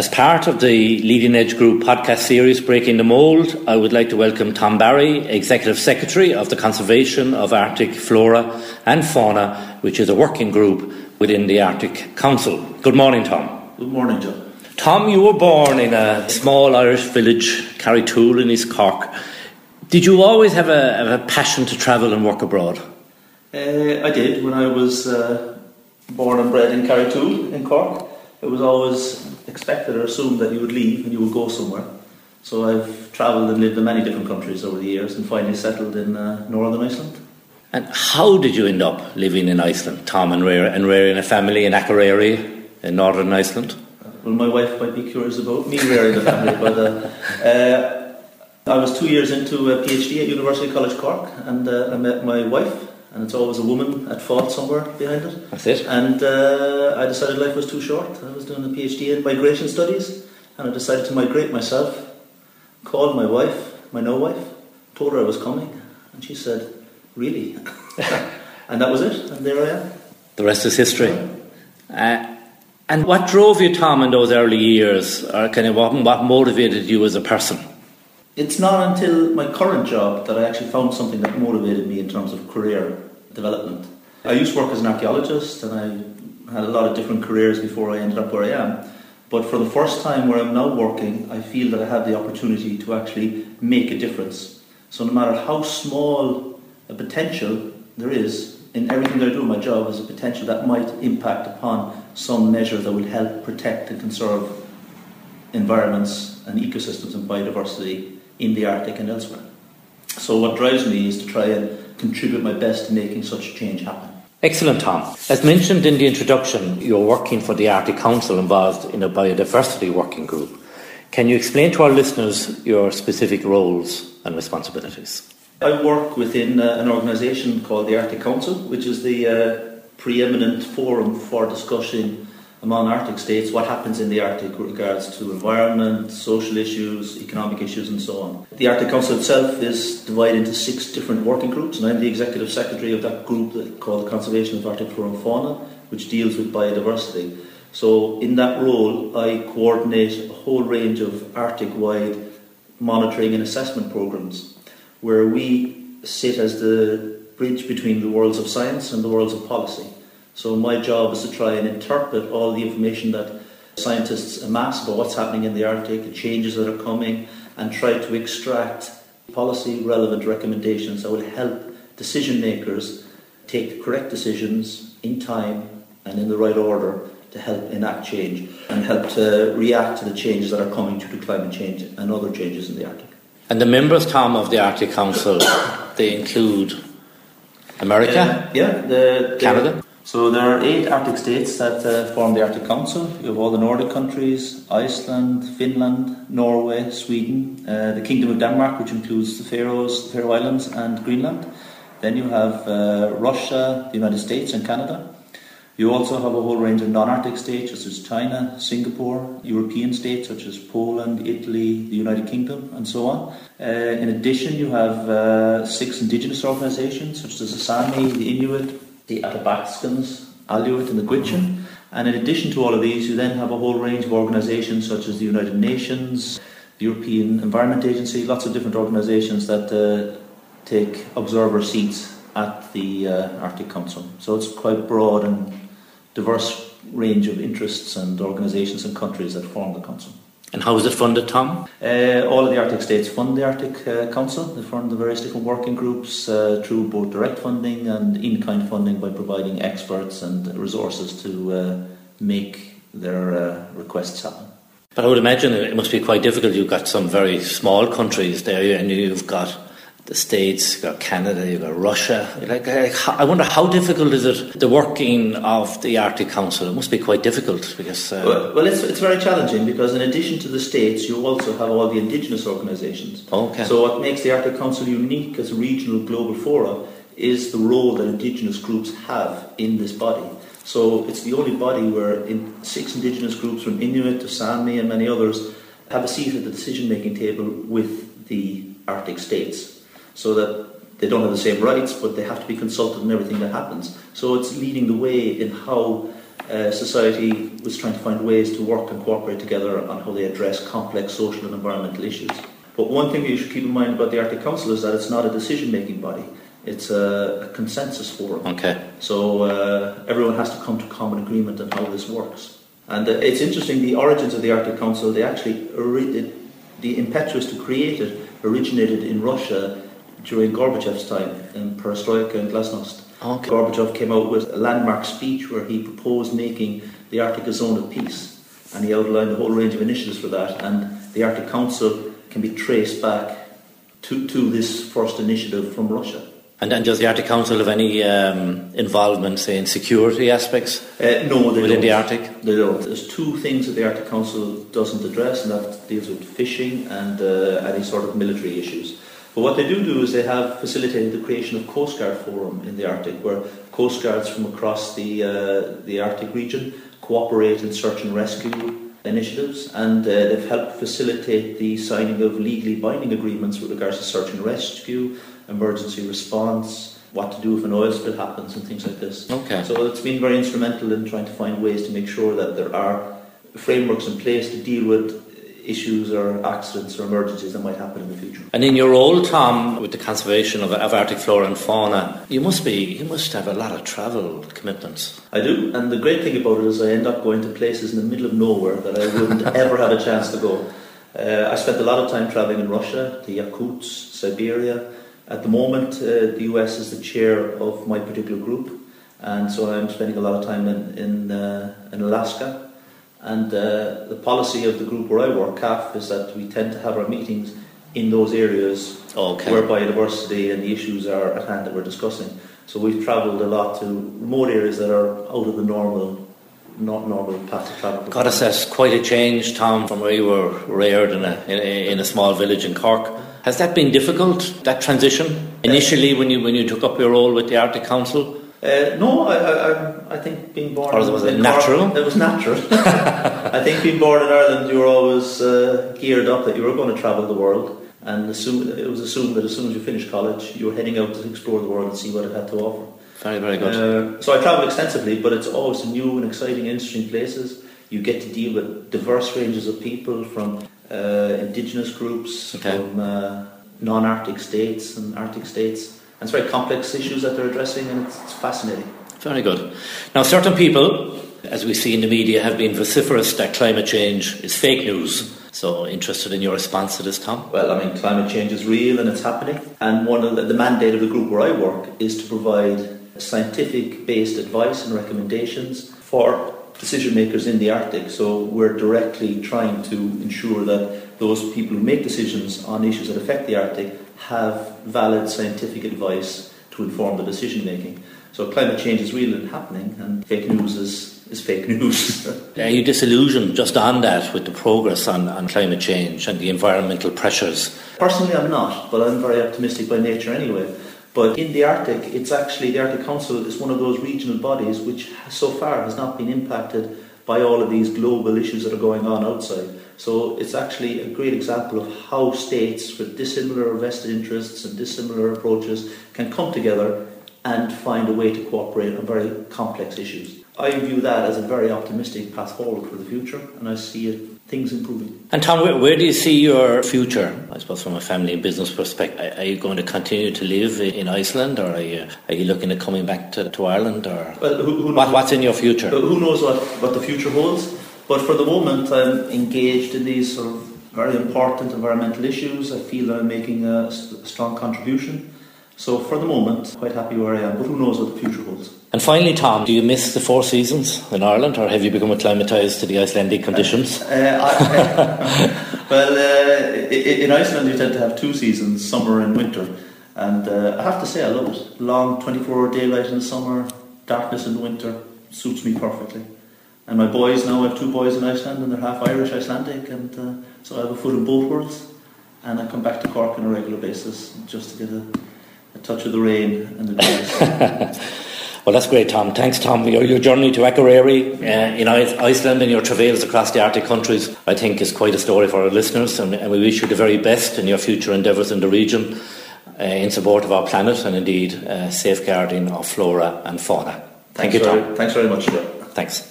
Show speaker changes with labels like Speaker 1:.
Speaker 1: As part of the Leading Edge Group podcast series Breaking the Mould, I would like to welcome Tom Barry, Executive Secretary of the Conservation of Arctic Flora and Fauna, which is a working group within the Arctic Council. Good morning, Tom.
Speaker 2: Good morning, John.
Speaker 1: Tom, you were born in a small Irish village, Carrigtwohill in East Cork. Did you always have a, have a passion to travel and work abroad?
Speaker 2: Uh, I did when I was uh, born and bred in Carrigtwohill in Cork. It was always expected or assumed that you would leave and you would go somewhere. So I've travelled and lived in many different countries over the years and finally settled in uh, Northern Iceland.
Speaker 1: And how did you end up living in Iceland, Tom, and, rear, and rearing a family in Akureyri in Northern Iceland?
Speaker 2: Well, my wife might be curious about me rearing a family, but uh, uh, I was two years into a PhD at University College Cork and uh, I met my wife and it's always a woman at fault somewhere behind it.
Speaker 1: That's it.
Speaker 2: And uh, I decided life was too short. I was doing a PhD in migration studies, and I decided to migrate myself. Called my wife, my no wife, told her I was coming, and she said, "Really?" and that was it. And there I am.
Speaker 1: The rest is history. Uh, and what drove you, Tom, in those early years, or kind of what, what motivated you as a person?
Speaker 2: It's not until my current job that I actually found something that motivated me in terms of career development. I used to work as an archaeologist and I had a lot of different careers before I ended up where I am. But for the first time where I'm now working, I feel that I have the opportunity to actually make a difference. So no matter how small a potential there is in everything that I do in my job, is a potential that might impact upon some measure that will help protect and conserve environments and ecosystems and biodiversity in the Arctic and elsewhere. So what drives me is to try and contribute my best to making such change happen.
Speaker 1: Excellent, Tom. As mentioned in the introduction, you're working for the Arctic Council involved in a biodiversity working group. Can you explain to our listeners your specific roles and responsibilities?
Speaker 2: I work within uh, an organisation called the Arctic Council, which is the uh, preeminent forum for discussing among Arctic states what happens in the Arctic with regards to environment, social issues, economic issues, and so on. The Arctic Council itself is divided into six different working groups, and I'm the executive secretary of that group called Conservation of Arctic Flora and Fauna, which deals with biodiversity. So, in that role, I coordinate a whole range of Arctic wide monitoring and assessment programs where we sit as the bridge between the worlds of science and the worlds of policy. So my job is to try and interpret all the information that scientists amass about what's happening in the Arctic, the changes that are coming, and try to extract policy relevant recommendations that will help decision makers take the correct decisions in time and in the right order to help enact change and help to react to the changes that are coming due to climate change and other changes in the Arctic.
Speaker 1: And the members, Tom, of the Arctic Council, they include America,
Speaker 2: uh, yeah, the, the,
Speaker 1: Canada,
Speaker 2: so there are eight Arctic states that uh, form the Arctic Council. You have all the Nordic countries, Iceland, Finland, Norway, Sweden, uh, the Kingdom of Denmark, which includes the Faroes, the Faroe Islands, and Greenland. Then you have uh, Russia, the United States, and Canada. You also have a whole range of non-Arctic states such as China, Singapore, European states such as Poland, Italy, the United Kingdom, and so on. Uh, in addition, you have uh, six indigenous organisations such as the Sami, the Inuit, the Athabascans, Aleut, and the Gwich'in. And in addition to all of these, you then have a whole range of organisations such as the United Nations, the European Environment Agency, lots of different organisations that uh, take observer seats at the uh, Arctic Council. So it's quite broad and diverse range of interests and organisations and countries that form the Council.
Speaker 1: And how is it funded, Tom?
Speaker 2: Uh, all of the Arctic states fund the Arctic uh, Council. They fund the various different working groups uh, through both direct funding and in kind funding by providing experts and resources to uh, make their uh, requests happen.
Speaker 1: But I would imagine it must be quite difficult. You've got some very small countries there, and you've got the States, you've got Canada, you've got Russia. Like, I wonder how difficult is it the working of the Arctic Council? It must be quite difficult because.
Speaker 2: Uh, well, well it's, it's very challenging because in addition to the states, you also have all the indigenous organisations.
Speaker 1: Okay.
Speaker 2: So what makes the Arctic Council unique as a regional global forum is the role that indigenous groups have in this body. So it's the only body where in six indigenous groups, from Inuit to Sami and many others, have a seat at the decision-making table with the Arctic states so that they don't have the same rights, but they have to be consulted in everything that happens. So it's leading the way in how uh, society was trying to find ways to work and cooperate together on how they address complex social and environmental issues. But one thing you should keep in mind about the Arctic Council is that it's not a decision-making body. It's a, a consensus forum.
Speaker 1: Okay.
Speaker 2: So uh, everyone has to come to common agreement on how this works. And uh, it's interesting, the origins of the Arctic Council, they actually, it, the impetus to create it originated in Russia during Gorbachev's time in Perestroika and Glasnost.
Speaker 1: Okay.
Speaker 2: Gorbachev came out with a landmark speech where he proposed making the Arctic a zone of peace. And he outlined a whole range of initiatives for that. And the Arctic Council can be traced back to, to this first initiative from Russia.
Speaker 1: And, and does the Arctic Council have any um, involvement, say, in security aspects
Speaker 2: uh, no, they
Speaker 1: within
Speaker 2: don't.
Speaker 1: the Arctic?
Speaker 2: They don't. There's two things that the Arctic Council doesn't address, and that deals with fishing and uh, any sort of military issues. But what they do do is they have facilitated the creation of Coast Guard Forum in the Arctic, where Coast Guards from across the, uh, the Arctic region cooperate in search and rescue initiatives, and uh, they've helped facilitate the signing of legally binding agreements with regards to search and rescue, emergency response, what to do if an oil spill happens, and things like this.
Speaker 1: Okay.
Speaker 2: So it's been very instrumental in trying to find ways to make sure that there are frameworks in place to deal with issues or accidents or emergencies that might happen in the future.
Speaker 1: And in your role, Tom, with the conservation of, of Arctic flora and fauna, you must be you must have a lot of travel commitments.
Speaker 2: I do, and the great thing about it is I end up going to places in the middle of nowhere that I wouldn't ever have a chance to go. Uh, I spent a lot of time traveling in Russia, the Yakuts, Siberia. At the moment, uh, the US is the chair of my particular group, and so I'm spending a lot of time in in, uh, in Alaska and uh, the policy of the group where I work, CAFF, is that we tend to have our meetings in those areas
Speaker 1: Okay.
Speaker 2: where biodiversity and the issues are at hand that we're discussing. So we've travelled a lot to remote areas that are out of the normal, not normal path of travel.
Speaker 1: God, it's that's quite a change, Tom, from where you were reared in a, in a, in a small village in Cork. Has that been difficult, that transition? Initially, when you, when you took up your role with the Arctic Council?
Speaker 2: Uh, no, I, I, I think being born.
Speaker 1: Or was it natural?
Speaker 2: Cork, it was natural. I think being born in Ireland, you were always uh, geared up that you were going to travel the world, and assume, it was assumed that as soon as you finished college, you were heading out to explore the world and see what it had to offer.
Speaker 1: Very, very good.
Speaker 2: Uh, so I travel extensively, but it's always new and exciting, interesting places. You get to deal with diverse ranges of people from uh, indigenous groups,
Speaker 1: Okay.
Speaker 2: from uh, non-Arctic states and Arctic states. And it's very complex issues that they're addressing, and it's, it's fascinating.
Speaker 1: Very good. Now, certain people, as we see in the media, have been vociferous that climate change is fake news. So, interested in your response to this, Tom?
Speaker 2: Well, I mean, climate change is real and it's happening. And one of the, the mandate of the group where I work is to provide scientific-based advice and recommendations for decision makers in the Arctic. So we're directly trying to ensure that those people who make decisions on issues that affect the Arctic have valid scientific advice to inform the decision making. So climate change is real and happening, and fake news is, is fake news.
Speaker 1: Are you disillusioned just on that with the progress on, on climate change and the environmental pressures?
Speaker 2: Personally, I'm not, but I'm very optimistic by nature anyway. But in the Arctic, it's actually the Arctic Council is one of those regional bodies which so far has not been impacted by all of these global issues that are going on outside. So it's actually a great example of how states with dissimilar vested interests and dissimilar approaches can come together and find a way to cooperate on very complex issues. I view that as a very optimistic path forward for the future, and I see it, things improving.
Speaker 1: And Tom, where, where do you see your future? I suppose from a family and business perspective, are you going to continue to live in Iceland, or are you are you looking at coming back to, to Ireland, or
Speaker 2: Well, who, who
Speaker 1: what, what's in your future?
Speaker 2: Who knows what, what the future holds? But for the moment, I'm engaged in these sort of very important environmental issues. I feel I'm making a, strong contribution. So for the moment, quite happy where I am. But who knows what the future holds?
Speaker 1: And finally, Tom, do you miss the four seasons in Ireland, or have you become acclimatised to the Icelandic conditions?
Speaker 2: Uh, I, well, uh, in Iceland, you tend to have two seasons, summer and winter. And uh, I have to say, I love it. Long 24 hour daylight in the summer, darkness in the winter, suits me perfectly. And my boys now, I have two boys in Iceland, and they're half Irish, Icelandic, and uh, so I have a foot in both worlds. And I come back to Cork on a regular basis just to get a, a touch of the rain and the breeze.
Speaker 1: Well, that's great, Tom. Thanks, Tom. Your, your journey to Akureyri uh, in Iceland and your travails across the Arctic countries, I think, is quite a story for our listeners, and, and we wish you the very best in your future endeavours in the region uh, in support of our planet and indeed uh, safeguarding of flora and fauna. Thank
Speaker 2: Thanks
Speaker 1: you,
Speaker 2: very-
Speaker 1: Tom.
Speaker 2: Thanks very much, Stuart.
Speaker 1: Thanks.